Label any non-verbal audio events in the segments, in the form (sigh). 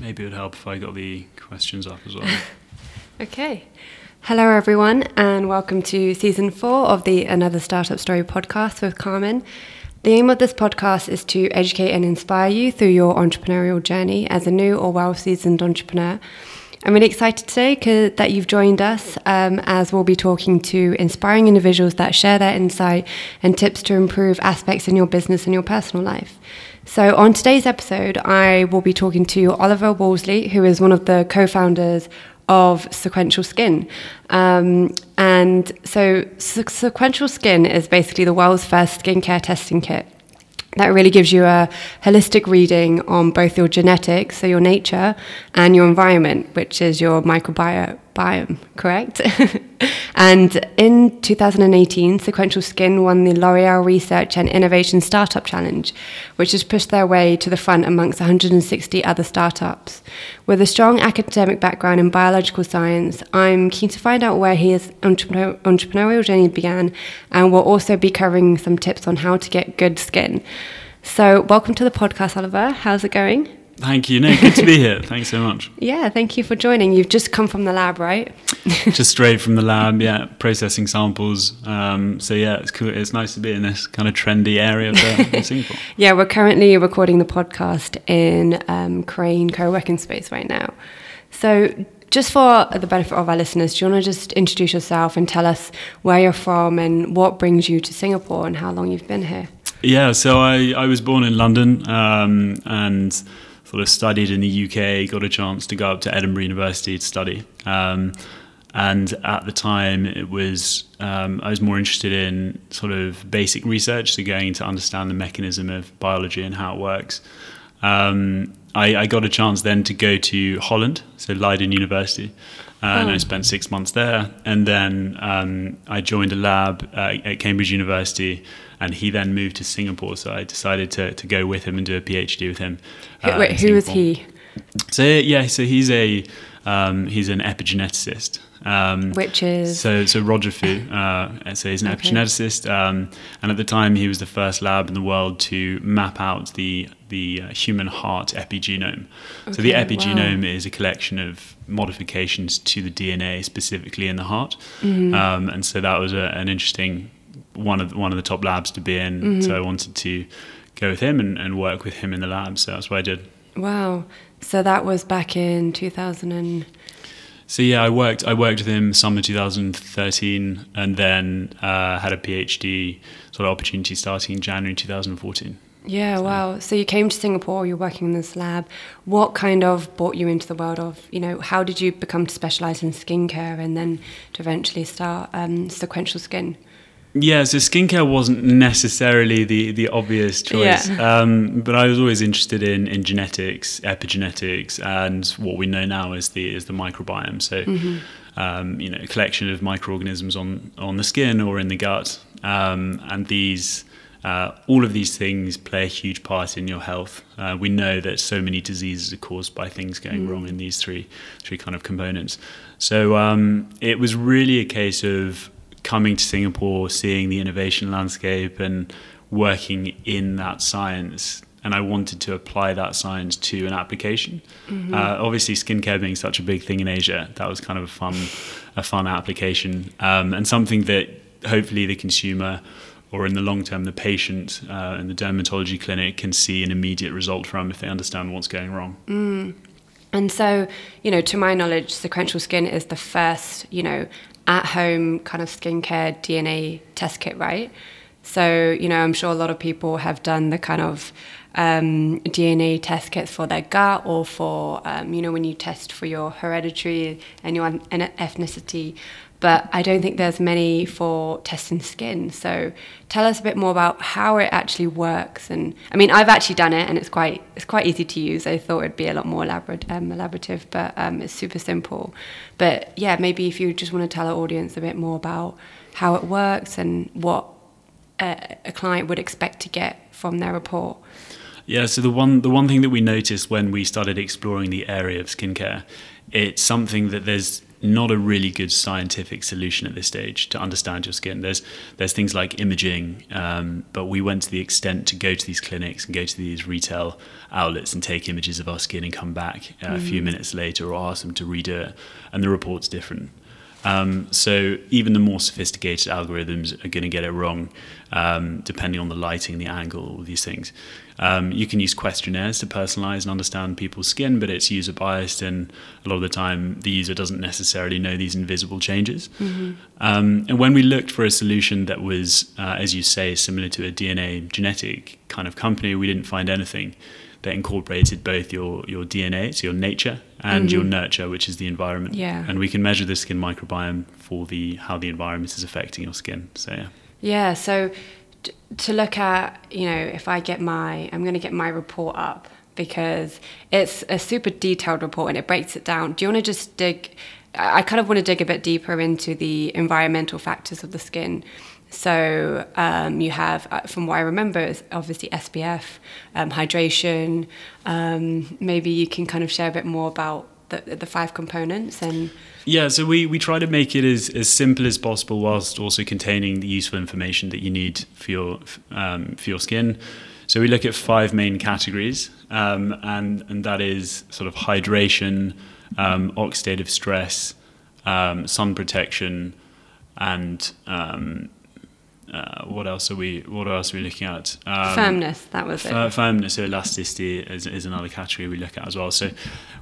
maybe it would help if I got the questions up as well. (laughs) okay. Hello, everyone, and welcome to season four of the Another Startup Story podcast with Carmen. The aim of this podcast is to educate and inspire you through your entrepreneurial journey as a new or well seasoned entrepreneur. I'm really excited today that you've joined us um, as we'll be talking to inspiring individuals that share their insight and tips to improve aspects in your business and your personal life. So, on today's episode, I will be talking to Oliver Worsley, who is one of the co founders of Sequential Skin. Um, and so, Sequential Skin is basically the world's first skincare testing kit that really gives you a holistic reading on both your genetics, so your nature, and your environment, which is your microbiome biome, correct? (laughs) and in 2018, Sequential Skin won the L'Oreal Research and Innovation Startup Challenge, which has pushed their way to the front amongst 160 other startups. With a strong academic background in biological science, I'm keen to find out where his entrepreneurial journey began, and we'll also be covering some tips on how to get good skin. So, welcome to the podcast, Oliver. How's it going? Thank you. No, good to be here. Thanks so much. (laughs) Yeah, thank you for joining. You've just come from the lab, right? (laughs) just straight from the lab, yeah, processing samples. Um, so yeah, it's cool. It's nice to be in this kind of trendy area of (laughs) Singapore. yeah, we're currently recording the podcast in um, Crane co-working space right now. So just for the benefit of our listeners, do you want to just introduce yourself and tell us where you're from and what brings you to Singapore and how long you've been here? Yeah, so I, I was born in London um, and sort of studied in the UK, got a chance to go up to Edinburgh University to study. Um, and at the time, it was um, I was more interested in sort of basic research, so going to understand the mechanism of biology and how it works. Um, I, I, got a chance then to go to Holland, so Leiden University, uh, oh. and I oh. spent six months there. And then um, I joined a lab uh, at Cambridge University and he then moved to Singapore. So I decided to, to go with him and do a PhD with him. Uh, Wait, who is he? So yeah, so he's a um, he's an epigeneticist. Um, Which is so so Roger Foo. (laughs) Uh, so he's an okay. epigeneticist, um, and at the time he was the first lab in the world to map out the the uh, human heart epigenome. Okay, so the epigenome wow. is a collection of modifications to the DNA specifically in the heart, mm-hmm. um, and so that was a, an interesting one of one of the top labs to be in. Mm-hmm. So I wanted to go with him and, and work with him in the lab. So that's what I did. Wow. So that was back in 2000 and so yeah, I worked. I worked with him summer 2013, and then uh, had a PhD sort of opportunity starting in January 2014. Yeah, so. wow. So you came to Singapore. You're working in this lab. What kind of brought you into the world of you know? How did you become to specialize in skincare and then to eventually start um, sequential skin? Yeah, so skincare wasn't necessarily the, the obvious choice, yeah. um, but I was always interested in, in genetics, epigenetics, and what we know now is the is the microbiome. So, mm-hmm. um, you know, a collection of microorganisms on on the skin or in the gut, um, and these. Uh, all of these things play a huge part in your health. Uh, we know that so many diseases are caused by things going mm. wrong in these three, three kind of components. So um, it was really a case of coming to Singapore, seeing the innovation landscape, and working in that science. And I wanted to apply that science to an application. Mm-hmm. Uh, obviously, skincare being such a big thing in Asia, that was kind of a fun, a fun application, um, and something that hopefully the consumer or in the long term, the patient uh, in the dermatology clinic can see an immediate result from if they understand what's going wrong. Mm. And so, you know, to my knowledge, sequential skin is the first, you know, at home kind of skincare DNA test kit, right? So, you know, I'm sure a lot of people have done the kind of um, DNA test kits for their gut or for, um, you know, when you test for your hereditary and your ethnicity but I don't think there's many for testing skin. So tell us a bit more about how it actually works. And I mean, I've actually done it, and it's quite it's quite easy to use. I thought it'd be a lot more elaborate, um, elaborative, but um, it's super simple. But yeah, maybe if you just want to tell our audience a bit more about how it works and what a, a client would expect to get from their report. Yeah, so the one the one thing that we noticed when we started exploring the area of skincare, it's something that there's not a really good scientific solution at this stage to understand your skin. There's there's things like imaging, um, but we went to the extent to go to these clinics and go to these retail outlets and take images of our skin and come back uh, mm. a few mm. minutes later or ask them to redo it, and the report's different. Um, so even the more sophisticated algorithms are going to get it wrong, um, depending on the lighting, the angle, all these things. Um, you can use questionnaires to personalize and understand people's skin, but it's user biased, and a lot of the time the user doesn't necessarily know these invisible changes. Mm-hmm. Um, and when we looked for a solution that was, uh, as you say, similar to a DNA genetic kind of company, we didn't find anything that incorporated both your, your DNA, so your nature, and mm-hmm. your nurture, which is the environment. Yeah. And we can measure the skin microbiome for the how the environment is affecting your skin. So yeah. Yeah. So t- to look at, you know, if I get my, I'm going to get my report up because it's a super detailed report and it breaks it down. Do you want to just dig? I kind of want to dig a bit deeper into the environmental factors of the skin. So um, you have, uh, from what I remember, obviously SPF, um, hydration. Um, maybe you can kind of share a bit more about the, the five components and. Yeah, so we, we try to make it as, as simple as possible whilst also containing the useful information that you need for your um, for your skin. So we look at five main categories, um, and and that is sort of hydration, um, oxidative stress, sun protection, and um, uh, what else are we what else are we looking at? Um, firmness that was it. firmness so elasticity is, is another category we look at as well. So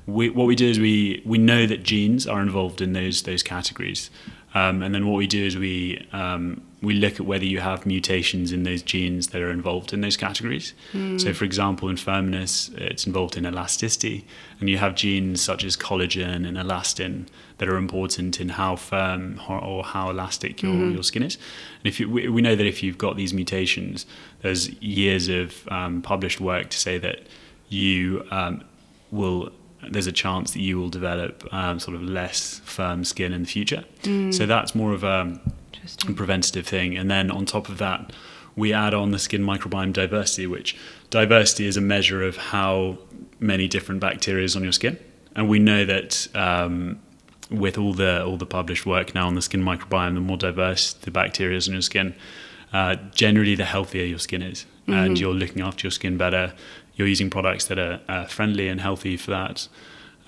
we, what we do is we we know that genes are involved in those those categories. Um, and then what we do is we um, we look at whether you have mutations in those genes that are involved in those categories. Mm. So, for example, in firmness, it's involved in elasticity, and you have genes such as collagen and elastin that are important in how firm or how elastic your, mm-hmm. your skin is. And if you, we, we, know that if you've got these mutations, there's years of um, published work to say that you um, will there's a chance that you will develop um, sort of less firm skin in the future. Mm. So that's more of a, a, preventative thing. And then on top of that, we add on the skin microbiome diversity, which diversity is a measure of how many different bacteria is on your skin. And we know that um, with all the all the published work now on the skin microbiome, the more diverse the bacteria is in your skin, uh, generally the healthier your skin is, mm-hmm. and you're looking after your skin better you're using products that are uh, friendly and healthy for that.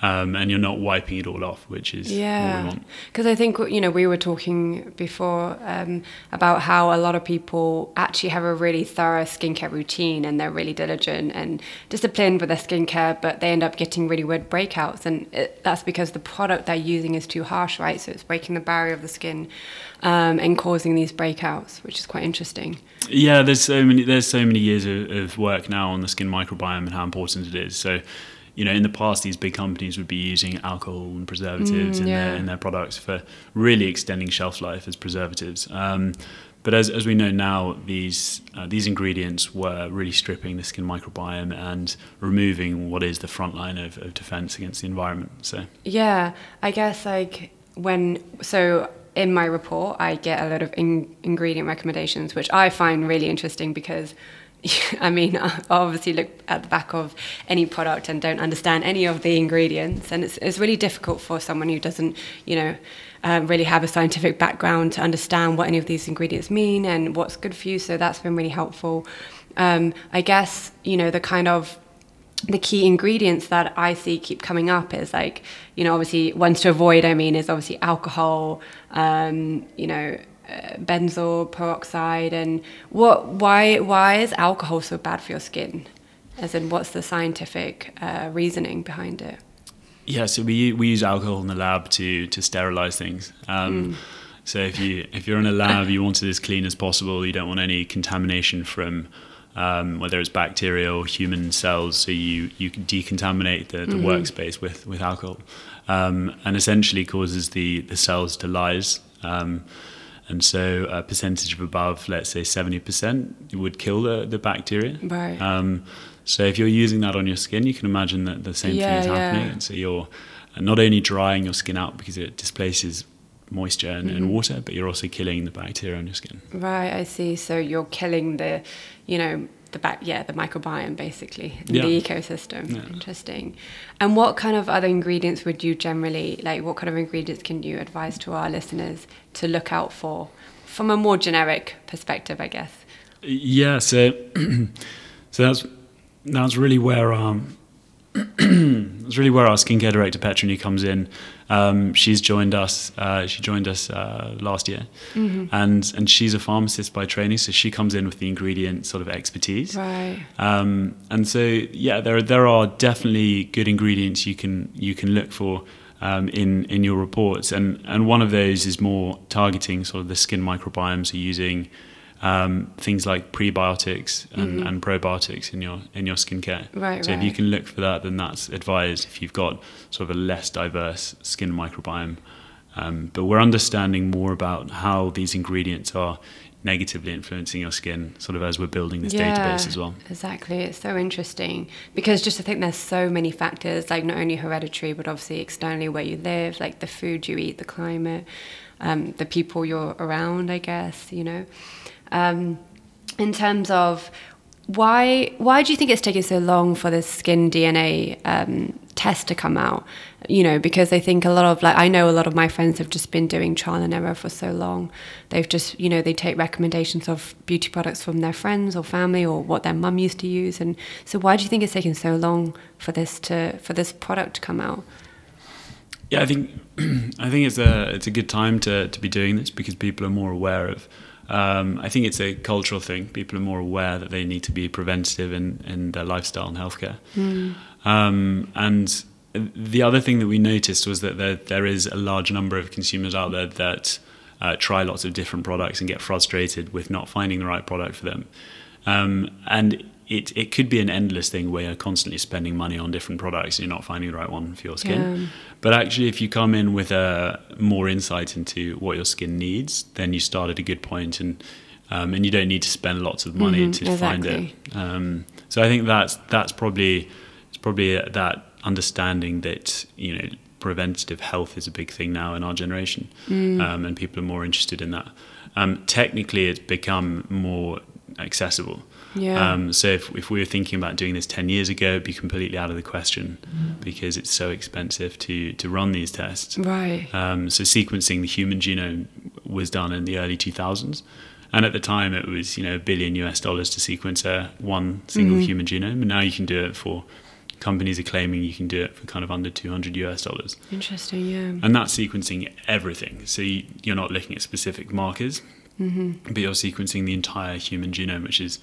Um, and you're not wiping it all off, which is yeah. Because I think you know we were talking before um, about how a lot of people actually have a really thorough skincare routine and they're really diligent and disciplined with their skincare, but they end up getting really weird breakouts, and it, that's because the product they're using is too harsh, right? So it's breaking the barrier of the skin um, and causing these breakouts, which is quite interesting. Yeah, there's so many there's so many years of, of work now on the skin microbiome and how important it is. So you know, in the past, these big companies would be using alcohol and preservatives mm, in, their, in their products for really extending shelf life as preservatives. Um, but as, as we know now, these uh, these ingredients were really stripping the skin microbiome and removing what is the front line of, of defense against the environment. So yeah, I guess like when so in my report, I get a lot of in- ingredient recommendations, which I find really interesting because. (laughs) I mean, (laughs) obviously look at the back of any product and don't understand any of the ingredients, and it's, it's really difficult for someone who doesn't, you know, um, really have a scientific background to understand what any of these ingredients mean and what's good for you. So that's been really helpful. Um, I guess you know the kind of the key ingredients that I see keep coming up is like, you know, obviously ones to avoid, I mean, is obviously alcohol, um, you know, benzoyl peroxide and what why why is alcohol so bad for your skin as in what's the scientific uh, reasoning behind it yeah so we we use alcohol in the lab to to sterilize things um, mm. so if you if you're in a lab you want it as clean as possible you don't want any contamination from um, whether it's bacteria or human cells. So you you decontaminate the, the mm-hmm. workspace with with alcohol, um, and essentially causes the the cells to lyse. Um, and so a percentage of above, let's say 70%, would kill the, the bacteria. Right. Um, so if you're using that on your skin, you can imagine that the same yeah, thing is happening. Yeah. And so you're not only drying your skin out because it displaces moisture and, and, water, but you're also killing the bacteria on your skin. Right, I see. So you're killing the, you know, the back, yeah, the microbiome basically, yeah. the ecosystem. Yeah. Interesting. And what kind of other ingredients would you generally like? What kind of ingredients can you advise to our listeners to look out for, from a more generic perspective, I guess? Yeah. So, (clears throat) so that's that's really where um, (clears throat) that's really where our skincare director Petrony comes in. Um, she's joined us. Uh, she joined us uh, last year, mm-hmm. and and she's a pharmacist by training, so she comes in with the ingredient sort of expertise. Right. Um, and so yeah, there there are definitely good ingredients you can you can look for. Um, in in your reports, and and one of those is more targeting sort of the skin microbiome, so using um, things like prebiotics and, mm-hmm. and, probiotics in your in your skincare. Right, so right. if you can look for that, then that's advised if you've got sort of a less diverse skin microbiome. Um, but we're understanding more about how these ingredients are negatively influencing your skin sort of as we're building this yeah, database as well exactly it's so interesting because just i think there's so many factors like not only hereditary but obviously externally where you live like the food you eat the climate um, the people you're around i guess you know um, in terms of why why do you think it's taking so long for this skin DNA um, test to come out? You know, because I think a lot of like I know a lot of my friends have just been doing trial and error for so long. They've just you know they take recommendations of beauty products from their friends or family or what their mum used to use, and so why do you think it's taking so long for this to for this product to come out? Yeah, I think (clears throat) I think it's a it's a good time to to be doing this because people are more aware of um, I think it's a cultural thing. People are more aware that they need to be preventative in, in their lifestyle and healthcare. Mm. Um, and the other thing that we noticed was that there, there is a large number of consumers out there that uh, try lots of different products and get frustrated with not finding the right product for them. Um, and it, it could be an endless thing where you're constantly spending money on different products and you're not finding the right one for your skin. Yeah. But actually, if you come in with a more insight into what your skin needs, then you start at a good point and um, and you don't need to spend lots of money mm-hmm, to exactly. find it. Um, so I think that's that's probably it's probably that understanding that you know preventative health is a big thing now in our generation, mm. um, and people are more interested in that. Um, technically, it's become more accessible. Yeah. Um, so if, if we were thinking about doing this 10 years ago, it'd be completely out of the question mm. because it's so expensive to, to run these tests. Right. Um, so sequencing the human genome was done in the early 2000s. And at the time, it was you know a billion US dollars to sequence a one single mm-hmm. human genome, and now you can do it for companies are claiming you can do it for kind of under 200 US dollars. Interesting, yeah. And that's sequencing everything. So you, are not looking at specific markers, mm-hmm. but you're sequencing the entire human genome, which is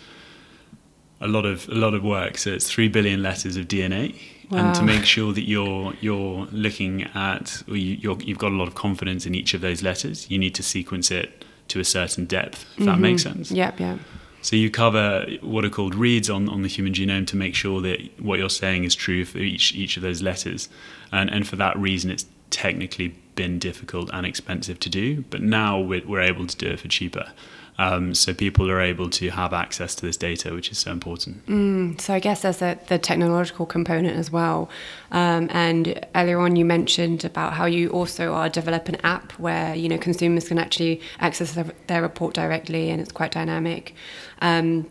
a lot of a lot of work. So it's three billion letters of DNA, wow. and to make sure that you're you're looking at or you, you've got a lot of confidence in each of those letters, you need to sequence it to a certain depth. If mm-hmm. that makes sense. Yep. Yeah. So you cover what are called reads on, on the human genome to make sure that what you're saying is true for each each of those letters, and and for that reason, it's technically been difficult and expensive to do. But now we're, we're able to do it for cheaper. Um, so people are able to have access to this data, which is so important. Mm, so I guess there's a, the technological component as well. Um, and earlier on, you mentioned about how you also are developing an app where you know consumers can actually access their, their report directly, and it's quite dynamic. Um,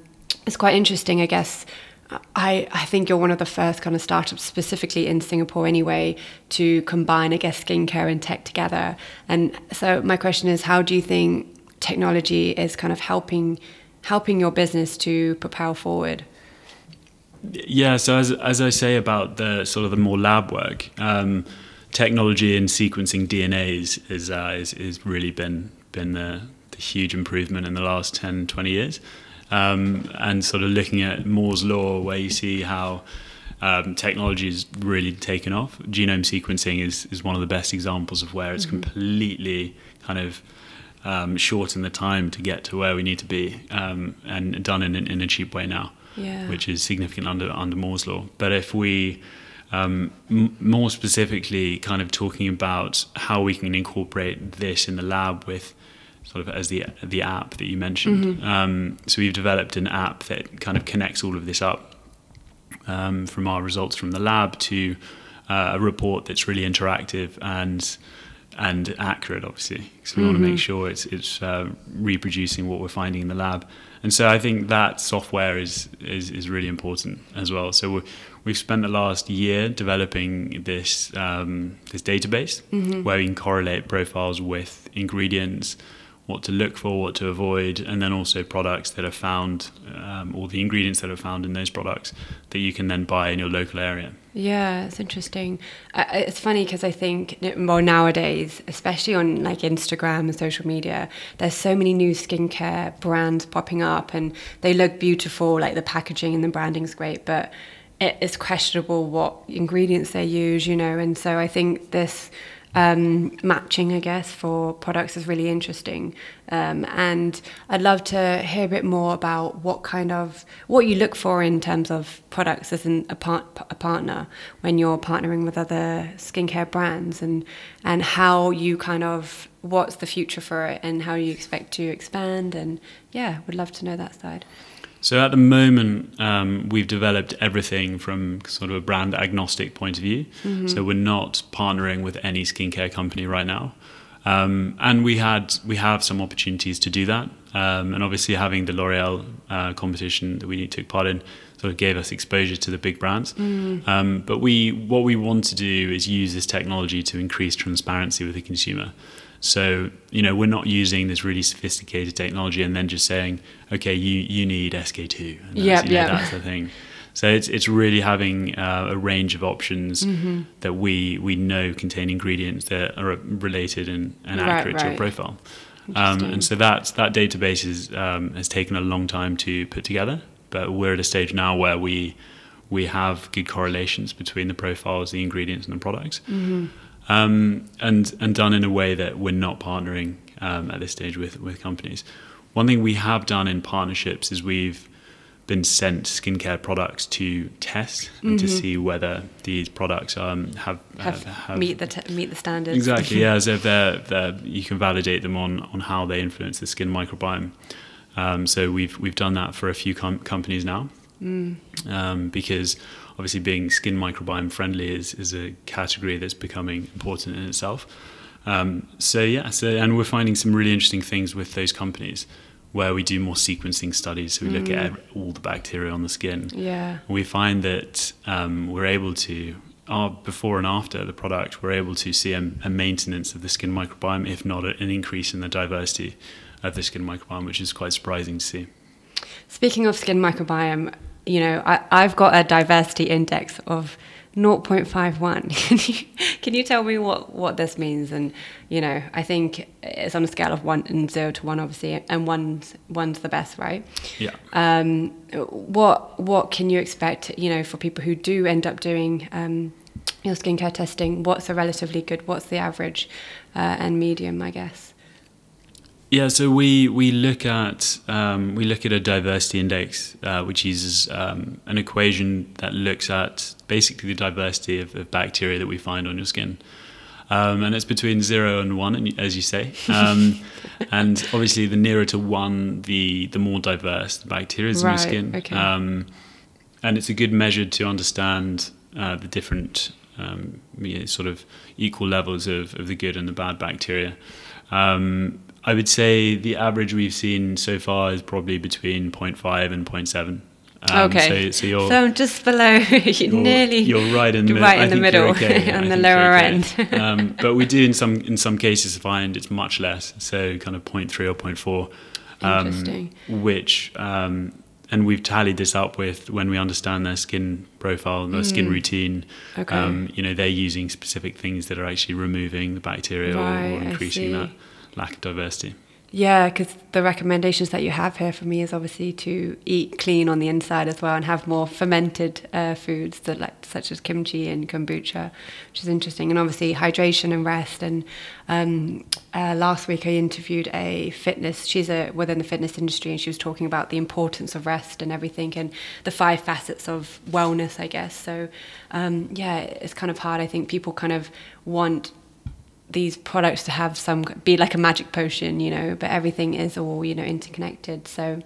it's quite interesting, I guess. I, I think you're one of the first kind of startups, specifically in Singapore anyway, to combine, I guess, skincare and tech together. And so my question is, how do you think technology is kind of helping helping your business to propel forward? Yeah, so as as I say about the sort of the more lab work, um, technology in sequencing DNA is is, uh, is, is really been been the, the, huge improvement in the last 10, 20 years. Um, and sort of looking at Moore's law, where you see how um, technology has really taken off. Genome sequencing is is one of the best examples of where it's mm-hmm. completely kind of um, shorten the time to get to where we need to be um, and done in, in a cheap way now, yeah. which is significant under, under Moore's law. But if we, um, m- more specifically, kind of talking about how we can incorporate this in the lab with sort of as the the app that you mentioned. Mm-hmm. Um, so we've developed an app that kind of connects all of this up um, from our results from the lab to uh, a report that's really interactive and and accurate, obviously, because we mm-hmm. want to make sure it's it's uh, reproducing what we're finding in the lab. And so I think that software is is, is really important as well. So we have spent the last year developing this um, this database mm-hmm. where we can correlate profiles with ingredients what to look for, what to avoid, and then also products that are found, um, all the ingredients that are found in those products that you can then buy in your local area. Yeah, it's interesting. Uh, it's funny because I think well nowadays, especially on like Instagram and social media, there's so many new skincare brands popping up, and they look beautiful. Like the packaging and the branding is great, but it is questionable what ingredients they use, you know. And so I think this um, matching, I guess, for products is really interesting. Um, and I'd love to hear a bit more about what kind of what you look for in terms of products as an, a, part, a partner when you're partnering with other skincare brands, and and how you kind of what's the future for it, and how you expect to expand. And yeah, would love to know that side. So at the moment, um, we've developed everything from sort of a brand agnostic point of view. Mm-hmm. So we're not partnering with any skincare company right now. Um, and we had we have some opportunities to do that. Um, and obviously, having the L'Oreal uh, competition that we took part in sort of gave us exposure to the big brands. Mm. Um, but we what we want to do is use this technology to increase transparency with the consumer. So, you know, we're not using this really sophisticated technology and then just saying, okay, you, you need SK-II. Yeah, yeah. That's the thing. So it's it's really having uh, a range of options mm-hmm. that we we know contain ingredients that are related and, and right, accurate right. to your profile. Um, and so that that database is, um, has taken a long time to put together, but we're at a stage now where we we have good correlations between the profiles, the ingredients, and the products. Mm-hmm um, and and done in a way that we're not partnering um, at this stage with with companies. One thing we have done in partnerships is we've been sent skincare products to test and mm-hmm. to see whether these products um, have, have, have, meet the t- meet the standards. Exactly, (laughs) yeah. So if they're, they're, you can validate them on on how they influence the skin microbiome. Um, so we've we've done that for a few com- companies now, mm. um, because obviously being skin microbiome friendly is, is a category that's becoming important in itself. Um, so yeah, so and we're finding some really interesting things with those companies where we do more sequencing studies. So we mm. look at mm. all the bacteria on the skin. Yeah, we find that um, we're able to. Our before and after the product, we're able to see a, a maintenance of the skin microbiome, if not an increase in the diversity of the skin microbiome, which is quite surprising to see. Speaking of skin microbiome, you know, I, I've got a diversity index of 0.51. (laughs) Can you, can you tell me what, what this means? And, you know, I think it's on a scale of one and zero to one, obviously, and one's, one's the best, right? Yeah. Um, what, what can you expect, you know, for people who do end up doing um, your skincare testing? What's a relatively good, what's the average uh, and medium, I guess? Yeah, so we we look at um, we look at a diversity index, uh, which uses um, an equation that looks at basically the diversity of, of bacteria that we find on your skin, um, and it's between zero and one, as you say. Um, (laughs) and obviously, the nearer to one, the the more diverse the bacteria is right, in your skin. Okay. Um, and it's a good measure to understand uh, the different um, you know, sort of equal levels of, of the good and the bad bacteria. Um, I would say the average we've seen so far is probably between 0.5 and 0.7. Um, okay, so, so, you're so just below. (laughs) you're, you're, nearly you're right in the right in the middle okay. (laughs) on the lower okay. end. (laughs) um, but we do in some in some cases find it's much less, so kind of 0.3 or 0.4. Um, Interesting. Which um, and we've tallied this up with when we understand their skin profile, their mm. skin routine. Okay. Um, you know, they're using specific things that are actually removing the bacteria right, or, or increasing that lack of diversity. Yeah, because the recommendations that you have here for me is obviously to eat clean on the inside as well and have more fermented uh, foods that like such as kimchi and kombucha, which is interesting. And obviously hydration and rest. And um, uh, last week I interviewed a fitness. She's a within the fitness industry, and she was talking about the importance of rest and everything, and the five facets of wellness, I guess. So um, yeah, it's kind of hard. I think people kind of want these products to have some be like a magic potion, you know, but everything is all you know interconnected. So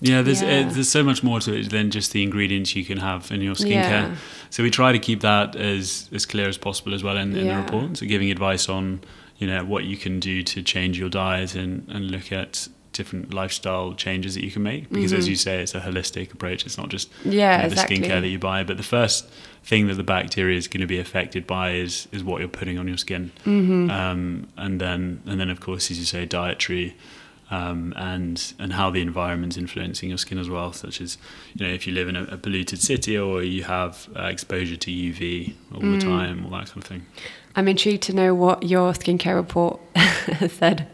yeah, there's yeah. Uh, there's so much more to it than just the ingredients you can have in your skincare. Yeah. So we try to keep that as as clear as possible as well in, in yeah. the report. So giving advice on you know what you can do to change your diet and, and look at different lifestyle changes that you can make because mm-hmm. as you say it's a holistic approach it's not just yeah, you know, exactly. the skincare that you buy but the first thing that the bacteria is going to be affected by is is what you're putting on your skin mm-hmm. um, and then and then of course as you say dietary um, and and how the environment's influencing your skin as well such as you know if you live in a, a polluted city or you have uh, exposure to UV all mm. the time all that kind of thing I'm intrigued to know what your skincare report (laughs) said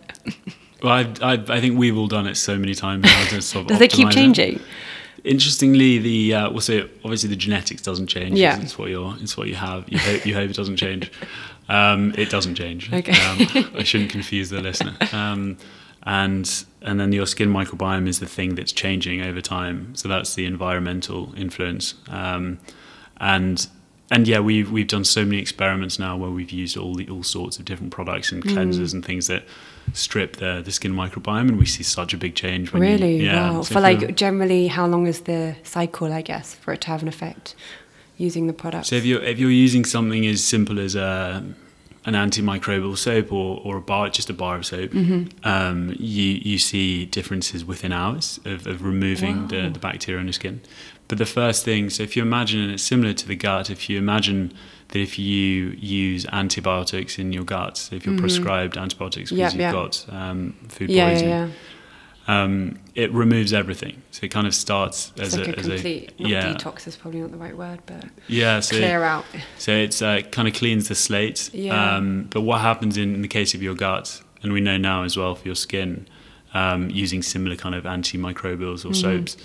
well, I, I, I, think we've all done it so many times now to sort of Does it keep changing? It. Interestingly, the uh, we'll say obviously the genetics doesn't change. Yeah, it's what you're, it's what you have. You hope, you hope it doesn't change. Um, it doesn't change. Okay. Um, I shouldn't confuse the listener. Um, and and then your skin microbiome is the thing that's changing over time. So that's the environmental influence. Um, and and yeah, we've we've done so many experiments now where we've used all the all sorts of different products and cleansers mm. and things that strip the the skin microbiome, and we see such a big change. really? You, yeah. Wow. So for like generally, how long is the cycle? I guess for it to have an effect using the product. So if you're if you're using something as simple as a an antimicrobial soap or, or a bar, just a bar of soap, mm-hmm. um, you you see differences within hours of, of removing wow. the, the bacteria on your skin. But the first thing, so if you imagine, and it's similar to the gut, if you imagine that if you use antibiotics in your gut, if you're mm-hmm. prescribed antibiotics because yep, you've yep. got um, food yeah, poisoning, yeah, yeah. Um, it removes everything. So it kind of starts it's as like a, a complete, a, yeah. detox is probably not the right word, but yeah, so clear out. So it's uh, kind of cleans the slate. Yeah. Um, but what happens in, in, the case of your gut, and we know now as well for your skin, um, using similar kind of antimicrobials or mm-hmm. soaps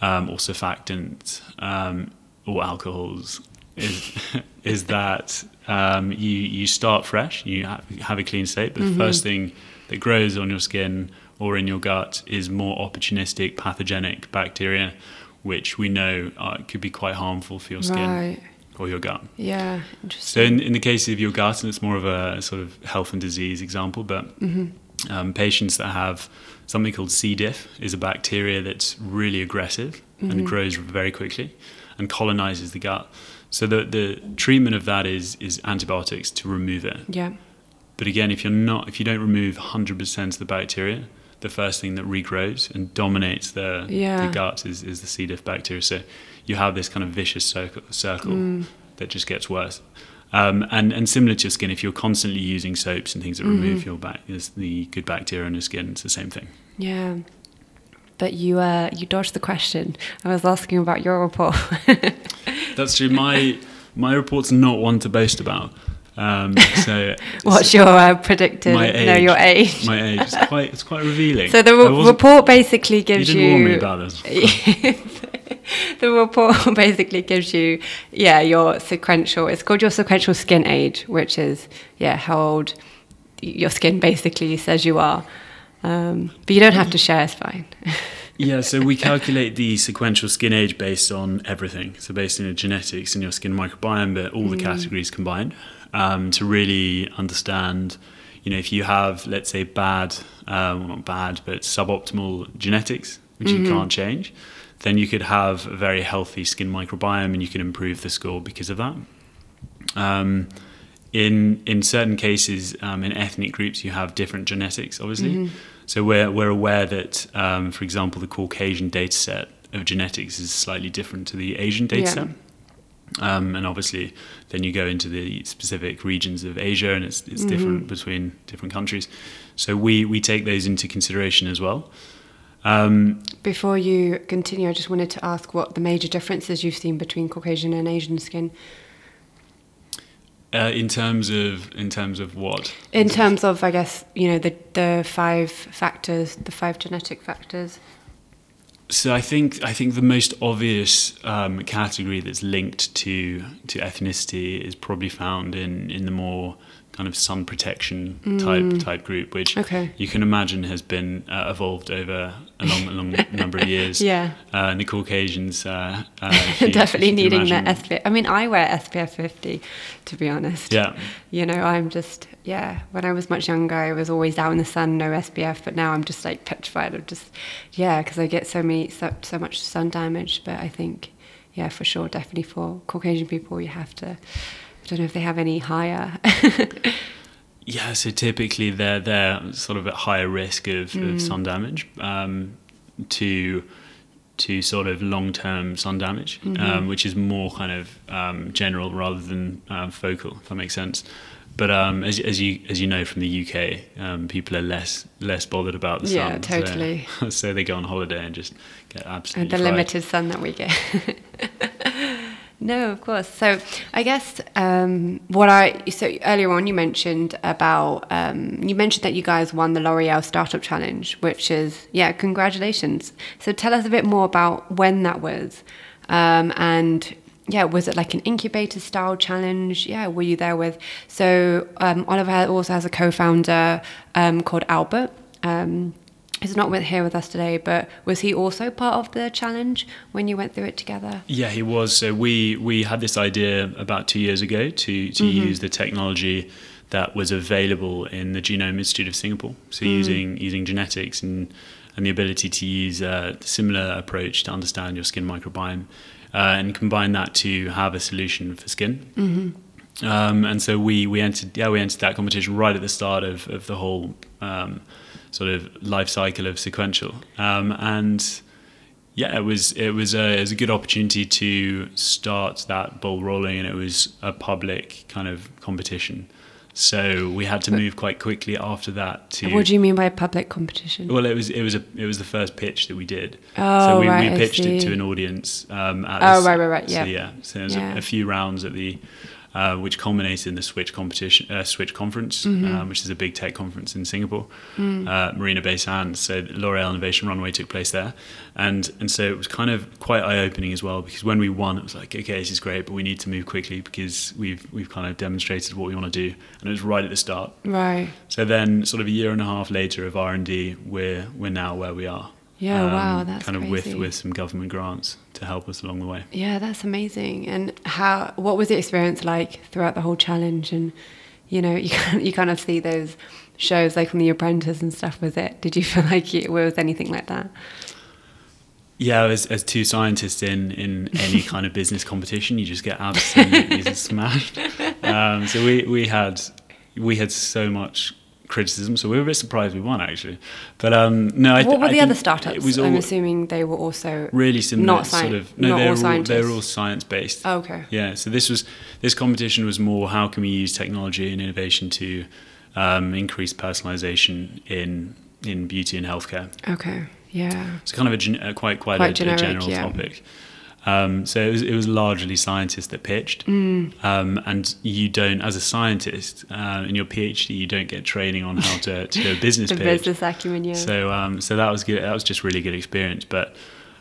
um, or surfactants um, or alcohols is (laughs) is that um, you you start fresh, you have a clean state, but mm-hmm. the first thing that grows on your skin or in your gut is more opportunistic pathogenic bacteria, which we know uh, could be quite harmful for your skin. Right. Or your gut. Yeah, interesting. So, in, in the case of your gut, and it's more of a sort of health and disease example, but mm-hmm. um, patients that have something called C. diff is a bacteria that's really aggressive mm-hmm. and grows very quickly and colonizes the gut. So the the treatment of that is is antibiotics to remove it. Yeah. But again, if you're not if you don't remove 100% of the bacteria, the first thing that regrows and dominates the, yeah. the gut is, is the C. diff bacteria. So you have this kind of vicious circle, circle mm. that just gets worse. Um, and, and similar to your skin, if you're constantly using soaps and things that mm-hmm. remove your back, the good bacteria in your skin, it's the same thing. Yeah. But you uh, you dodged the question. I was asking about your report. (laughs) That's true. My my report's not one to boast about. Um, so (laughs) what's your uh, predicted? My age, no, your age. My age. It's quite it's quite revealing. (laughs) So the re- report basically gives you. You didn't warn me about this. (laughs) the report (laughs) basically gives you, yeah, your sequential. It's called your sequential skin age, which is yeah how old your skin basically says you are. Um, but you don't have to share, it's fine. (laughs) yeah, so we calculate the sequential skin age based on everything. So based on your genetics and your skin microbiome, but all the mm. categories combined um, to really understand. You know, if you have, let's say, bad, um, well, not bad, but suboptimal genetics, which mm-hmm. you can't change, then you could have a very healthy skin microbiome and you can improve the score because of that. Um, in in certain cases, um, in ethnic groups, you have different genetics, obviously. Mm-hmm. So we're we're aware that, um, for example, the Caucasian data set of genetics is slightly different to the Asian data yeah. set. Um, and obviously, then you go into the specific regions of Asia, and it's it's mm-hmm. different between different countries. So we we take those into consideration as well. Um, Before you continue, I just wanted to ask what the major differences you've seen between Caucasian and Asian skin. Uh, in terms of in terms of what? In terms of, I guess you know the the five factors, the five genetic factors. So I think I think the most obvious um, category that's linked to to ethnicity is probably found in in the more kind of sun protection type mm. type group, which okay. you can imagine has been uh, evolved over a long, a long (laughs) number of years. Yeah, uh, and the Caucasians uh, uh (laughs) definitely needing the SPF. I mean, I wear SPF 50, to be honest. Yeah, you know, I'm just yeah. When I was much younger, I was always out in the sun, no SPF, but now I'm just like petrified of just yeah, because I get so many so, so much sun damage. But I think yeah, for sure, definitely for Caucasian people, you have to don't know if they have any higher. (laughs) Yeah, so typically they're they're sort of at higher risk of, Mm. of sun damage um, to to sort of long term sun damage, Mm-hmm. um, which is more kind of um, general rather than uh, focal, if that makes sense. But um, as, as you as you know from the UK, um, people are less less bothered about the Yeah, sun. so- totally. (laughs) So, they go on holiday and just get and absolutely the fried. limited sun that we get. (laughs) no, of course. So I guess um, what I so earlier on you mentioned about um, you mentioned that you guys won the L'Oreal Startup Challenge, which is yeah, congratulations. So tell us a bit more about when that was, um, and yeah, was it like an incubator style challenge? Yeah, were you there with? So um, Oliver also has a co-founder um, called Albert. Um, He's not with, here with us today, but was he also part of the challenge when you went through it together? Yeah, he was. So we we had this idea about two years ago to to Mm-hmm. use the technology that was available in the Genome Institute of Singapore. So Mm. using using genetics and and the ability to use a similar approach to understand your skin microbiome uh, and combine that to have a solution for skin. Mm-hmm. Um, and so we we entered yeah we entered that competition right at the start of of the whole um, sort of life cycle of sequential um, and yeah, it was it was a it was a good opportunity to start that ball rolling, and it was a public kind of competition. So we had to move quite quickly after that to. What do you mean by public competition? well, it was it was a it was the first pitch that we did. Oh, so we, right, we pitched it to an audience. Um, at Oh, this- right, right, right, So yeah. yeah, so there was Yeah. a, a few rounds at the. Uh, which culminated in the Switch competition, uh, Switch conference, Mm-hmm. um, which is a big tech conference in Singapore, Mm. uh, Marina Bay Sands. So L'Oreal Innovation Runway took place there, and and so it was kind of quite eye opening as well because when we won, it was like, okay, this is great, but we need to move quickly because we've we've kind of demonstrated what we want to do, and it was right at the start. Right. So then, sort of a year and a half later of R and D, we're we're now where we are. Yeah, Um, wow, that's kind of crazy. with with some government grants to help us along the way. Yeah, that's amazing. And how? What was the experience like throughout the whole challenge? And you know, (laughs) you kind you kind of see those shows like on The Apprentice and stuff. Was it? Did you feel (laughs) like it was anything like that? Yeah, as, as two scientists in, in any (laughs) kind of business competition, you just get absolutely smashed. Um, so we, we had we had so much criticism, so we were a bit surprised we won actually. But um, no, I th- what were I the other startups? It was all I'm assuming they were also really similar, not sort of. No, not they all were all, they scientists. were all science based. Oh, okay. Yeah, so this was this competition was more how can we use technology and innovation to um, increase personalization in in beauty and healthcare. Okay. Yeah. It's kind of a, gen- uh, quite quite, Quite a, generic, a general yeah. topic. Um, so it was, it was largely scientists that pitched, Mm. um, and you don't, as a scientist uh, in your PhD, you don't get training on how to, to do a (laughs) business The pitch. business acumen. Yeah. So um, so that was good. That was just really good experience. But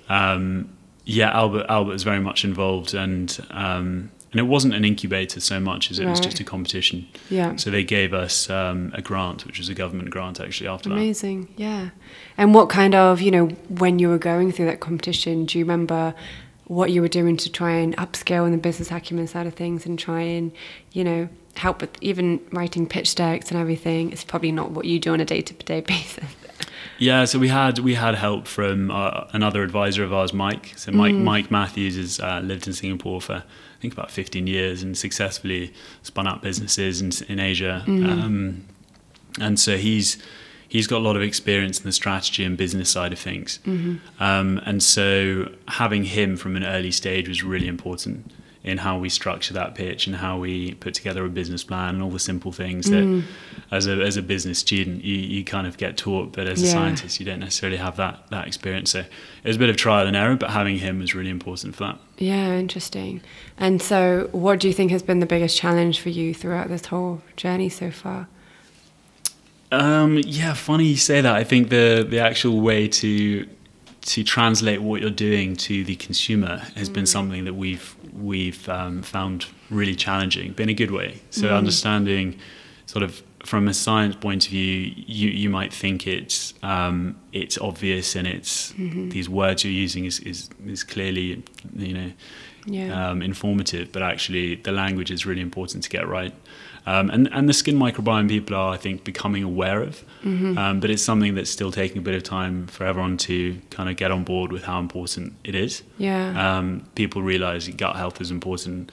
um, yeah, Albert Albert was very much involved, and um, and it wasn't an incubator so much as it was just a competition. yeah. So they gave us um, a grant, which was a government grant actually after that. Amazing, yeah. And what kind of, you know, when you were going through that competition, do you remember what you were doing to try and upscale on the business acumen side of things and try and, you know, help with even writing pitch decks and everything? It's probably not what you do on a day to day basis. Yeah, so we had we had help from uh, another advisor of ours, Mike. So Mike Mm. Mike Matthews has uh, lived in Singapore for I think about 15 years and successfully spun up businesses in, in Asia. Mm-hmm. Um, and so he's he's got a lot of experience in the strategy and business side of things. Mm-hmm. Um, and so having him from an early stage was really important in how we structure that pitch and how we put together a business plan and all the simple things Mm. that as a as a business student you, you kind of get taught but as a scientist you don't necessarily have that that experience so it was a bit of trial and error but having him was really important for that Yeah, interesting. And so, what do you think has been the biggest challenge for you throughout this whole journey so far? Um, yeah, funny you say that. I think the the actual way to to translate what you're doing to the consumer has been something that we've we've um, found really challenging, but in a good way. So understanding, sort of from a science point of view, you you might think it's um, it's obvious and it's these words you're using is, is is clearly you know Yeah. um, informative, but actually the language is really important to get right. Um, and, and the skin microbiome people are, I think, becoming aware of, um, but it's something that's still taking a bit of time for everyone to kind of get on board with how important it is. Yeah. Um, people realize gut health is important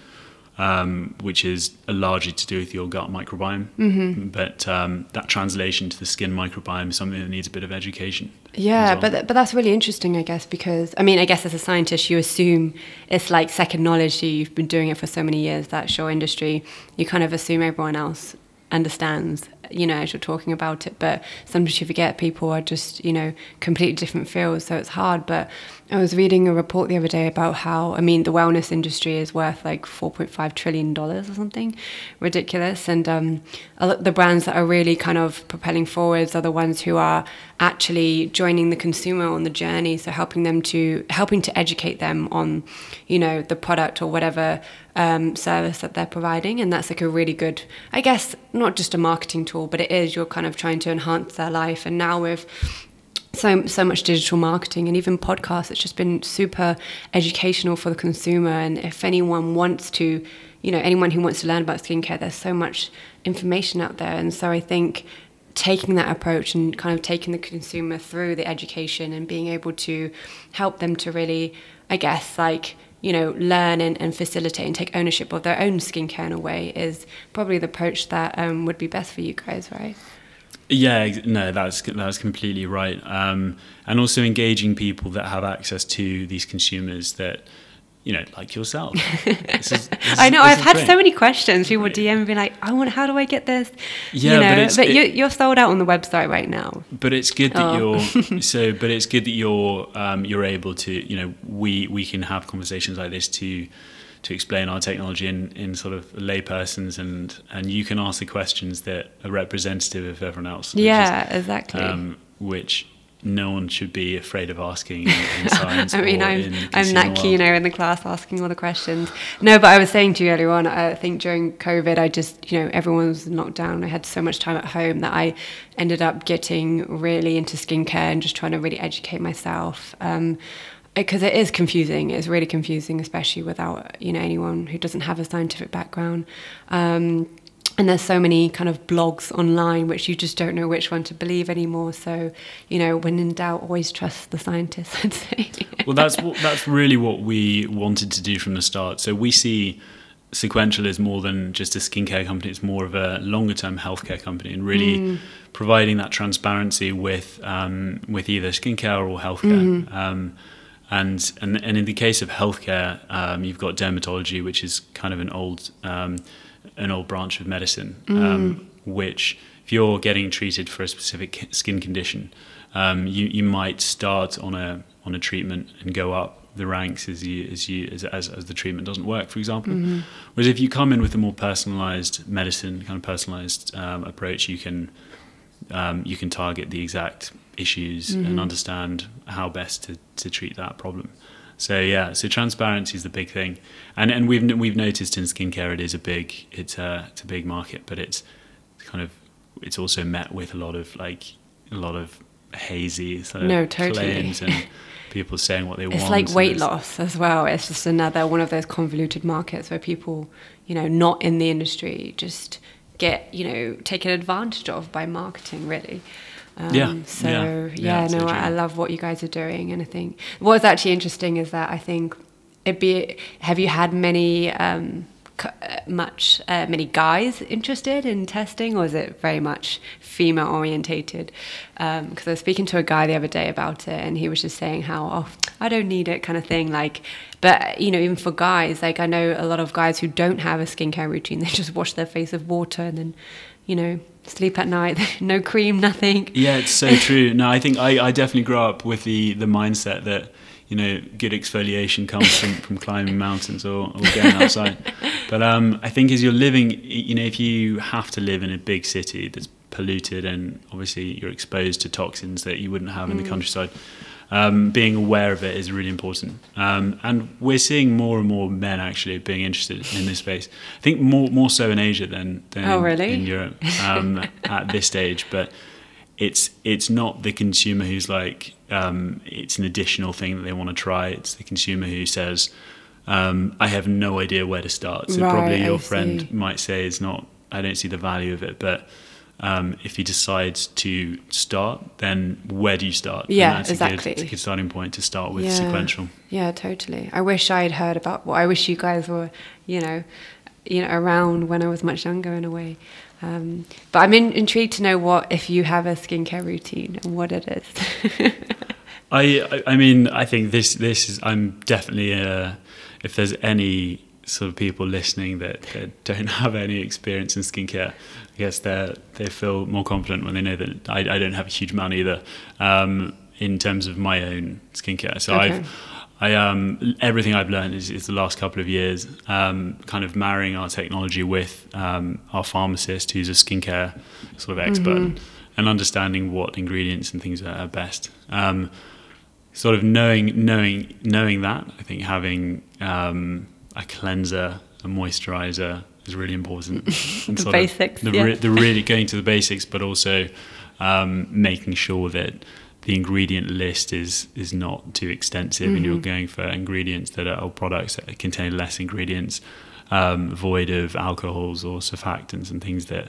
um, which is largely to do with your gut microbiome. Mm-hmm. But um, that translation to the skin microbiome is something that needs a bit of education. Yeah, well. but th- but that's really interesting, I guess, because I mean, I guess as a scientist, you assume it's like second knowledge you. You've been doing it for so many years. that your industry. You kind of assume everyone else understands you know as you're talking about it but sometimes you forget people are just you know completely different fields so it's hard but i was reading a report the other day about how i mean the wellness industry is worth like 4.5 trillion dollars or something ridiculous and um, the brands that are really kind of propelling forwards are the ones who are actually joining the consumer on the journey so helping them to helping to educate them on you know the product or whatever um, service that they're providing and that's like a really good i guess not just a marketing tool but it is you're kind of trying to enhance their life. And now with so so much digital marketing and even podcasts, it's just been super educational for the consumer. And if anyone wants to, you know, anyone who wants to learn about skincare, there's so much information out there. And so I think taking that approach and kind of taking the consumer through the education and being able to help them to really, I guess, like you know, learn and, and, facilitate and take ownership of their own skincare in a way is probably the approach that um, would be best for you guys, right? Yeah, no, that's that's completely right. Um, and also engaging people that have access to these consumers that you know, like yourself. (laughs) This is, this I know. I've had great. so many questions. People DM and be like, "I want. How do I get this?" Yeah, you know, but, it's, but it, you're sold out on the website right now. But it's good that oh. you're (laughs) so. But it's good that you're um, you're able to. You know, we we can have conversations like this to to explain our technology in, in sort of laypersons and and you can ask the questions that are representative of everyone else. Yeah, is, exactly. Um, which no one should be afraid of asking in (laughs) science. I mean, I'm I'm Nat Keno in the class asking all the questions. No, but I was saying to you earlier on, I think during COVID, I just you know everyone was locked down. I had so much time at home that I ended up getting really into skincare and just trying to really educate myself. Um, because it is confusing. It's really confusing, especially without you know anyone who doesn't have a scientific background. Um, and there's so many kind of blogs online which you just don't know which one to believe anymore. So you know when in doubt always trust the scientists (laughs) i'd say. Well that's that's really what we wanted to do from the start. So we see sequential is more than just a skincare company. It's more of a longer term healthcare company and really mm. providing that transparency with um, with either skincare or healthcare. Mm. um, and, and and in the case of healthcare um, you've got dermatology which is kind of an old um, an old branch of medicine, mm. um, which if you're getting treated for a specific skin condition, um, you you might start on a on a treatment and go up the ranks as you as you as as, as the treatment doesn't work, for example. Mm-hmm. Whereas if you come in with a more personalized medicine, kind of personalized um, approach, you can um, you can target the exact issues mm-hmm. and understand how best to, to treat that problem. So yeah, so transparency is the big thing, and and we've we've noticed in skincare it is a big it's a it's a big market, but it's kind of it's also met with a lot of like a lot of hazy sort of no, totally. claims and (laughs) people saying what they it's want. It's like weight loss as well. It's just another one of those convoluted markets where people, you know, not in the industry just get you know taken advantage of by marketing really. Um, yeah. So yeah, yeah, yeah no, I love what you guys are doing, and I think what's actually interesting is that I think it be. Have you had many? Um, uh, much uh, many guys interested in testing or is it very much female orientated because um, i was speaking to a guy the other day about it and he was just saying how oh i don't need it kind of thing like but you know even for guys like i know a lot of guys who don't have a skincare routine (laughs) they just wash their face with water and then you know sleep at night, (laughs) no cream, nothing. Yeah, it's so true. No, I think I, I definitely grew up with the, the mindset that, you know, good exfoliation comes from, (laughs) from climbing mountains or, or going outside. but um, I think as you're living, you know, if you have to live in a big city that's polluted and obviously you're exposed to toxins that you wouldn't have in the mm. countryside, um, being aware of it is really important. Um, and we're seeing more and more men actually being interested in this space. I think more more so in Asia than, than oh, in, really? in, Europe um, (laughs) at this stage. But it's it's not the consumer who's like um, it's an additional thing that they want to try. It's the consumer who says, um, "I have no idea where to start." So right, probably your friend might say, "It's not. I don't see the value of it," but um, if you decide to start, then where do you start? Yeah, and that's exactly. A good, a good starting point to start with yeah. sequential. Yeah, totally. I wish I'd heard about. Well, I wish you guys were, you know, you know around when I was much younger in a way. Um, but I'm in, intrigued to know what if you have a skincare routine and what it is. (laughs) I I mean I think this this is I'm definitely uh, if there's any sort of people listening that, that don't (laughs) have any experience in skincare, I guess they they feel more confident when they know that I, I don't have a huge amount either um, in terms of my own skincare. So okay. I've I um everything I've learned is, is the last couple of years um, kind of marrying our technology with um, our pharmacist who's a skincare sort of expert mm-hmm. and understanding what ingredients and things are best. Um, sort of knowing knowing knowing that I think having um, a cleanser, a moisturizer is really important. (laughs) the basics, the, yeah. re- the really going to the basics, but also um, making sure that the ingredient list is is not too extensive, mm-hmm. and you're mm-hmm. going for ingredients that are or products that contain less ingredients, um, void of alcohols or surfactants and things that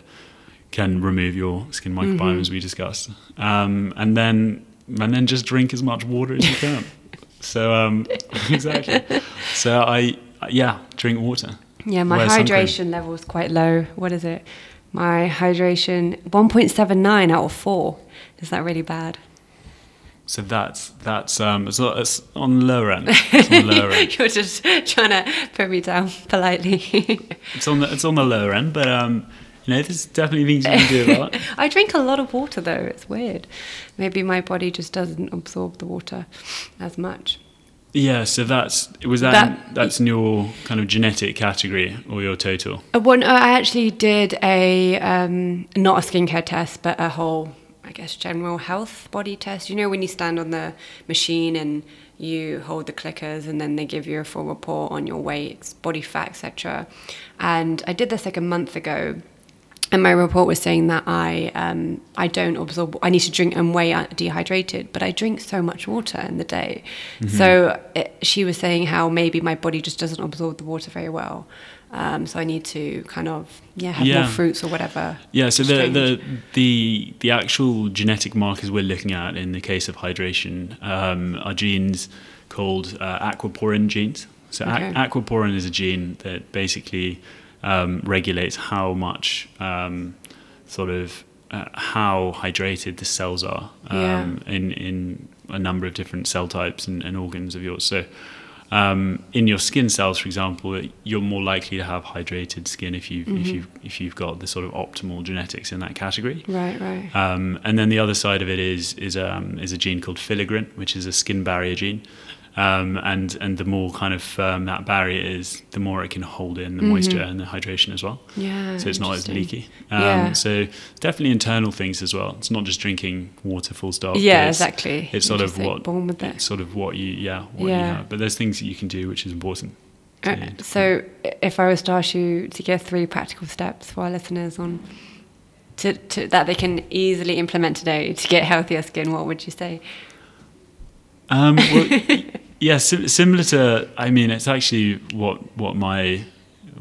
can remove your skin microbiome, mm-hmm. as we discussed. Um, and then and then just drink as much water as you can. (laughs) so um, (laughs) exactly. So I yeah drink water. Yeah, my hydration level is quite low. What is it? My hydration 1.79 out of four. Is that really bad? So that's that's um it's, it's on the lower end. (laughs) It's on the lower end. You're just trying to put me down politely. it's on the it's on the lower end, but um you know, there's definitely things you can do about it. (laughs) I drink a lot of water though. It's weird. Maybe my body just doesn't absorb the water as much. Yeah, so that's was that, that that's in your kind of genetic category or your total? Uh, I actually did a um, not a skincare test, but a whole, I guess, general health body test. You know, when you stand on the machine and you hold the clickers, and then they give you a full report on your weight, body fat, etc. And I did this like a month ago, and my report was saying that I um, I don't absorb. I need to drink. I'm way dehydrated, but I drink so much water in the day. Mm-hmm. So it, she was saying how maybe my body just doesn't absorb the water very well. Um, so I need to kind of yeah have yeah. more fruits or whatever. Yeah. So the, the the the actual genetic markers we're looking at in the case of hydration um, are genes called uh, aquaporin genes. So okay. aquaporin is a gene that basically um, regulates how much um, sort of uh, how hydrated the cells are um, yeah. in in a number of different cell types and, and organs of yours. So. Um, in your skin cells, for example, you're more likely to have hydrated skin if you mm-hmm. if you if you've got the sort of optimal genetics in that category. Right, right. Um, and then the other side of it is is um, is a gene called filaggrin, which is a skin barrier gene. Um, and and the more kind of firm that barrier is, the more it can hold in the mm-hmm. moisture and the hydration as well. Yeah, so it's not as leaky. Um, yeah. So definitely internal things as well. It's not just drinking water full stop. Yeah, it's, exactly. It's sort of what born with it. sort of what you yeah what yeah. you have. But there's things that you can do which is important. Uh, so if I was to ask you to give three practical steps for our listeners on to, to, that they can easily implement today to get healthier skin, what would you say? Um, well, (laughs) yeah, sim- similar to. I mean, it's actually what what my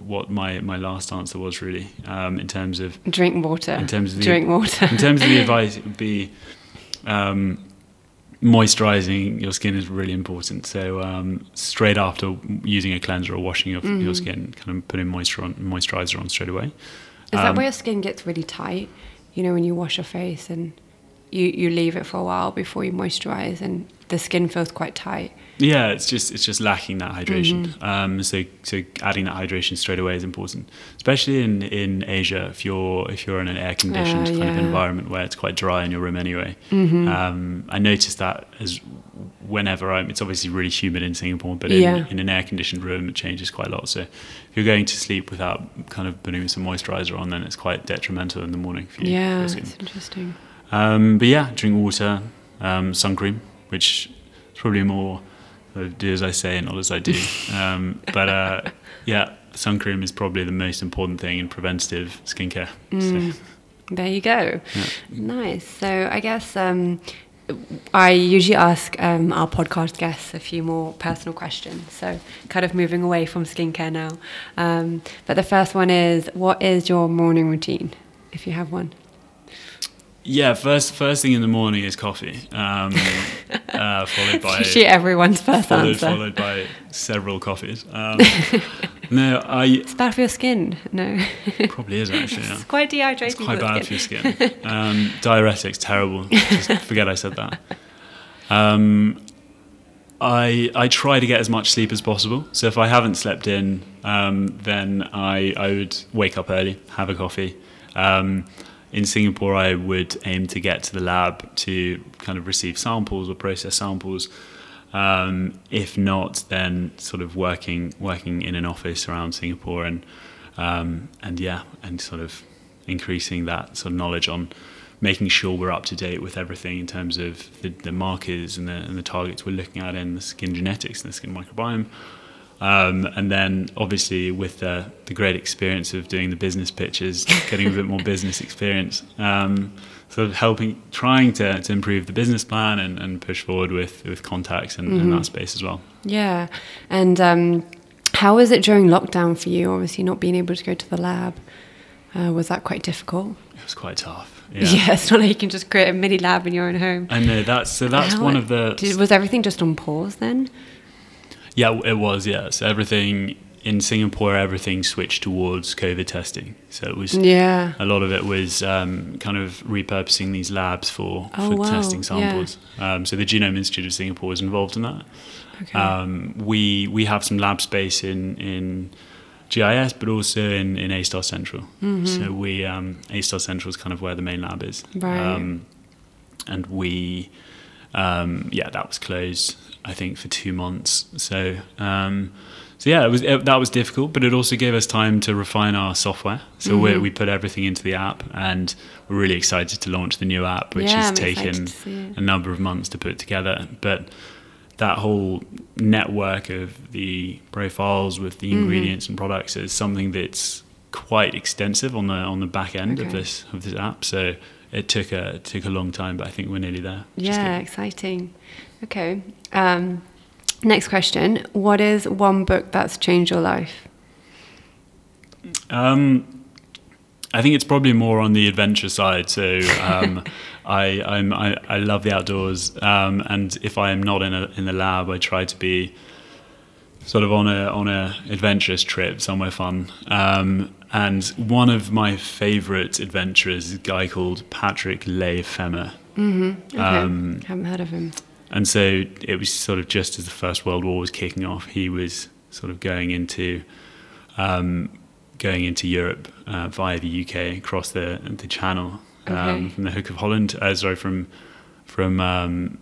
what my, my last answer was really um, in terms of drink water. In terms of the, drink water. in terms of the (laughs) advice, it would be um, moisturizing your skin is really important. So um, straight after using a cleanser or washing your, mm. your skin, kind of putting moisture on moisturizer on straight away. Is that um, where your skin gets really tight? You know, when you wash your face and you, you leave it for a while before you moisturize and the skin feels quite tight. Yeah, it's just it's just lacking that hydration. Mm-hmm. Um, so so adding that hydration straight away is important, especially in, in Asia. If you're if you're in an air conditioned uh, kind yeah. of environment where it's quite dry in your room anyway. Mm-hmm. Um, I noticed that as whenever I'm. It's obviously really humid in Singapore, but in, yeah. in an air conditioned room it changes quite a lot. So if you're going to sleep without kind of putting some moisturizer on, then it's quite detrimental in the morning for you. Yeah, that's interesting. Um, but yeah, drink water, um, sun cream, which is probably more do as I say and not as I do. (laughs) Um, but uh, yeah, sun cream is probably the most important thing in preventative skincare. Mm, so. There you go. Yeah. Nice. So I guess um, I usually ask um, our podcast guests a few more personal questions. So kind of moving away from skincare now. Um, but the first one is, what is your morning routine, if you have one? Yeah, first first thing in the morning is coffee, um, (laughs) uh, followed by Usually everyone's first followed, answer. followed by several coffees. Um, (laughs) no, I It's bad for your skin. No, probably is actually. Yeah. it's quite dehydrating. It's quite bad for your skin. Um, (laughs) diuretics terrible. Just forget I said that. Um, I I try to get as much sleep as possible. So if I haven't slept in, um, then I I would wake up early, have a coffee. Um, in Singapore, I would aim to get to the lab to kind of receive samples or process samples. Um, if not, then sort of working working in an office around Singapore and um, and yeah, and sort of increasing that sort of knowledge on making sure we're up to date with everything in terms of the, the markers and the, and the targets we're looking at in the skin genetics and the skin microbiome. Um, and then obviously with the, the great experience of doing the business pitches, getting a bit more business experience, um, sort of helping, trying to, to improve the business plan and, and push forward with, with contacts and, and that space as well. Yeah, and um, how was it during lockdown for you? Obviously, not being able to go to the lab. Uh, was that quite difficult? It was quite tough. (laughs) Yeah. it's not like you can just create a mini lab in your own home. I know that's so that's How- one of the Did, was everything just on pause then? Yeah, it was. Yes, everything in Singapore, everything switched towards COVID testing. So it was Yeah. a lot of it was um, kind of repurposing these labs for, Oh, for wow, testing yeah. samples. Um, so the Genome Institute of Singapore was involved in that. Okay. Um, we we have some lab space in in GIS, but also in in A Star Central. So we um, A Star Central is kind of where the main lab is. Right. Um, and we um, yeah that was closed I think for two months. So um, so yeah it was it, that was difficult, but it also gave us time to refine our software. So we we put everything into the app, and we're really excited to launch the new app, which Yeah, has I'm taken to see it. a number of months to put together. But that whole network of the profiles with Mm-hmm. the ingredients and products is something that's quite extensive on the on the back end of this of this app. So it took a it took a long time, but I think we're nearly there. Yeah, exciting. Okay. Um, next question. What is one book that's changed your life? Um, I think it's probably more on the adventure side. So um, (laughs) I, I'm, I I love the outdoors, um, and if I am not in a in the lab, I try to be sort of on a on a adventurous trip somewhere fun. Um, and one of my favourite adventurers is a guy called Patrick Leigh Fermor. Okay. Um, Haven't heard of him. And so it was sort of just as the First World War was kicking off, he was sort of going into um, going into Europe uh, via the UK across the the Channel um, Okay. from the Hook of Holland. Uh, sorry, from from um,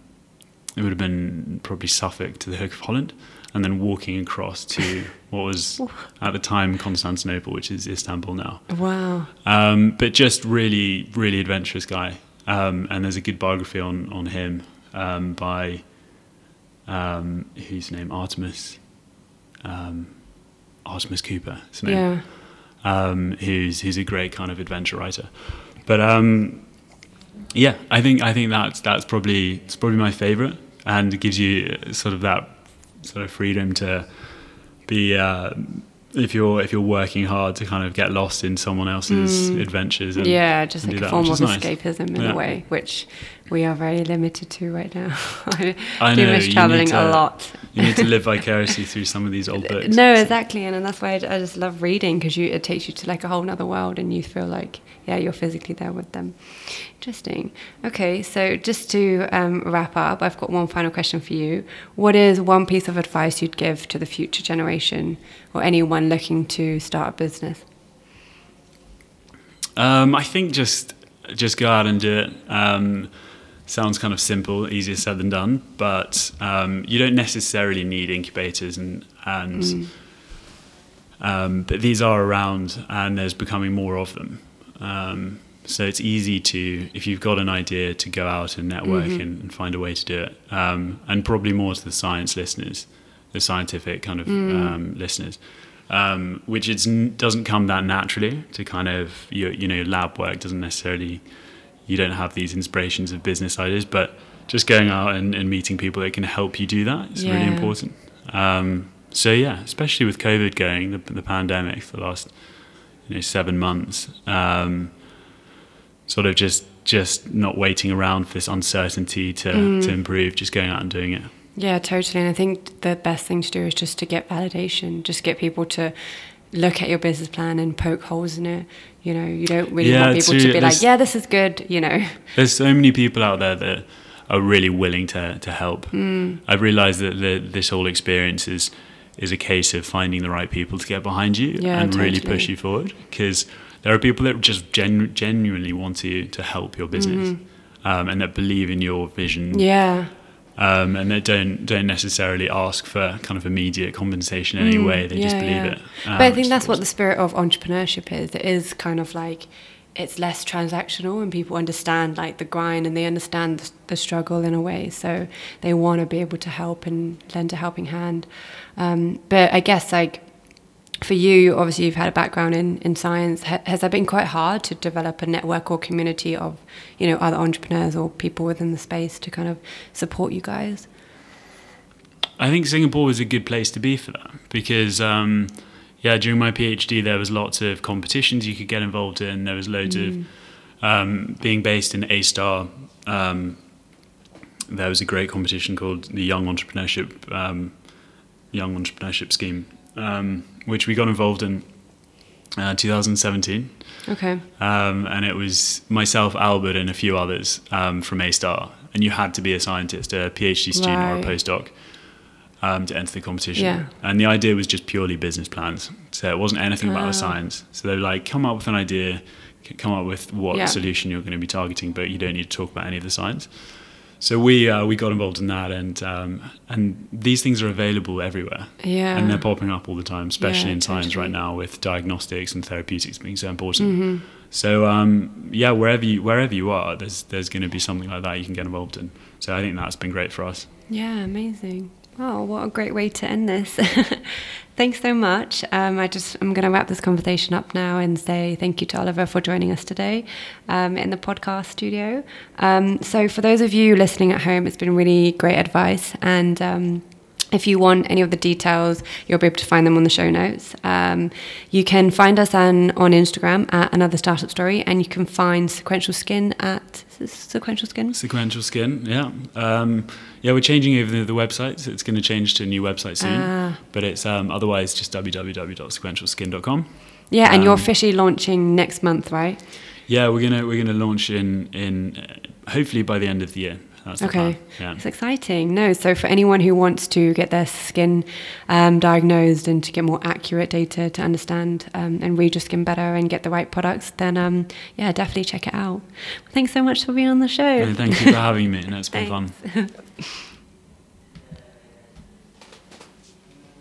it would have been probably Suffolk to the Hook of Holland, and then walking across to (laughs) what was at the time Constantinople, which is Istanbul now. Wow. Um, but just really, really adventurous guy. Um, and there's a good biography on on him um, by um, whose name Artemis um, Artemis Cooper. His name. Yeah. Um, who's who's a great kind of adventure writer. But um, yeah, I think I think that's that's probably it's probably my favorite, and it gives you sort of that sort of freedom to be. Uh, if you're if you're working hard to kind of get lost in someone else's adventures, and, yeah, just like a that, form of nice. escapism in Yeah. a way, which we are very limited to right now. (laughs) I, do know, miss you traveling need a to- lot. You need to live (laughs) vicariously through some of these old books. No, exactly, and, and that's why I, I just love reading because it takes you to like a whole other world, and you feel like yeah, you're physically there with them. Interesting. Okay, so just to um, wrap up, I've got one final question for you. What is one piece of advice you'd give to the future generation or anyone looking to start a business? Um, I think just just go out and do it. Um, sounds kind of simple, easier said than done, but um, you don't necessarily need incubators and and. Um, but these are around, and there's becoming more of them. Um, so it's easy to, if you've got an idea, to go out and network and, and find a way to do it. Um, and probably more to the science listeners, the scientific kind of um, listeners, um, which it's, n- doesn't come that naturally to kind of your, you know, lab work doesn't necessarily, you don't have these inspirations of business ideas, but just going out and, and meeting people that can help you do that is really important. Um, so yeah, especially with COVID going, the, the pandemic for the last you know seven months, um, sort of just just not waiting around for this uncertainty to, mm. to improve, just going out and doing it. Yeah, totally. And I think the best thing to do is just to get validation, just get people to look at your business plan and poke holes in it. You know, you don't really yeah, want people to, to be like, yeah, this is good, you know. There's so many people out there that are really willing to, to help. Mm. I've realized that the, this whole experience is, is a case of finding the right people to get behind you yeah, and totally. really push you forward because there are people that just genu- genuinely want to, to help your business mm-hmm. um, and that believe in your vision. Yeah um, and they don't don't necessarily ask for kind of immediate compensation in mm, any way. They yeah, just believe yeah. it. Um, but I think that's what the spirit of entrepreneurship is. It is kind of like it's less transactional, and people understand like the grind and they understand the, the struggle in a way. So they want to be able to help and lend a helping hand. Um, but I guess like for you, obviously, you've had a background in, in science. has that been quite hard to develop a network or community of, you know, other entrepreneurs or people within the space to kind of support you guys? I think Singapore was a good place to be for that because, um, yeah, during my PhD, there was lots of competitions you could get involved in. There was loads mm. of um, being based in A Star. Um, there was a great competition called the Young Entrepreneurship um, Young Entrepreneurship Scheme. Which we got involved in uh, 2017. Okay. Um, and it was myself, Albert, and a few others um, from A Star. And you had to be a scientist, a PhD student, right. or a postdoc um, to enter the competition. Yeah. And the idea was just purely business plans. So it wasn't anything about the ah. science. So they were like, come up with an idea, come up with what yeah. solution you're going to be targeting, but you don't need to talk about any of the science. So we uh, we got involved in that, and um, and these things are available everywhere. Yeah, and they're popping up all the time, especially yeah, in totally. science right now with diagnostics and therapeutics being so important. Mm-hmm. So um, yeah, wherever you wherever you are, there's there's going to be something like that you can get involved in. So I think that's been great for us. Yeah, amazing. Oh, what a great way to end this. (laughs) Thanks so much. Um, I just I'm going to wrap this conversation up now and say thank you to Oliver for joining us today um, in the podcast studio. Um, so for those of you listening at home, it's been really great advice and. Um, if you want any of the details, you'll be able to find them on the show notes. Um, you can find us on, on Instagram at Another Startup Story, and you can find Sequential Skin at Sequential Skin. Sequential Skin, yeah. Um, yeah, we're changing over the, the website. So it's going to change to a new website soon. Uh, but it's um, otherwise just www.sequentialskin.com. Yeah, and um, you're officially launching next month, right? Yeah, we're gonna we're gonna launch in in uh, hopefully by the end of the year. That's okay, yeah. it's exciting. No, so for anyone who wants to get their skin um, diagnosed and to get more accurate data to understand um, and read your skin better and get the right products, then um, yeah, definitely check it out. Thanks so much for being on the show. thank you for having me, and it's been (laughs) fun. (laughs)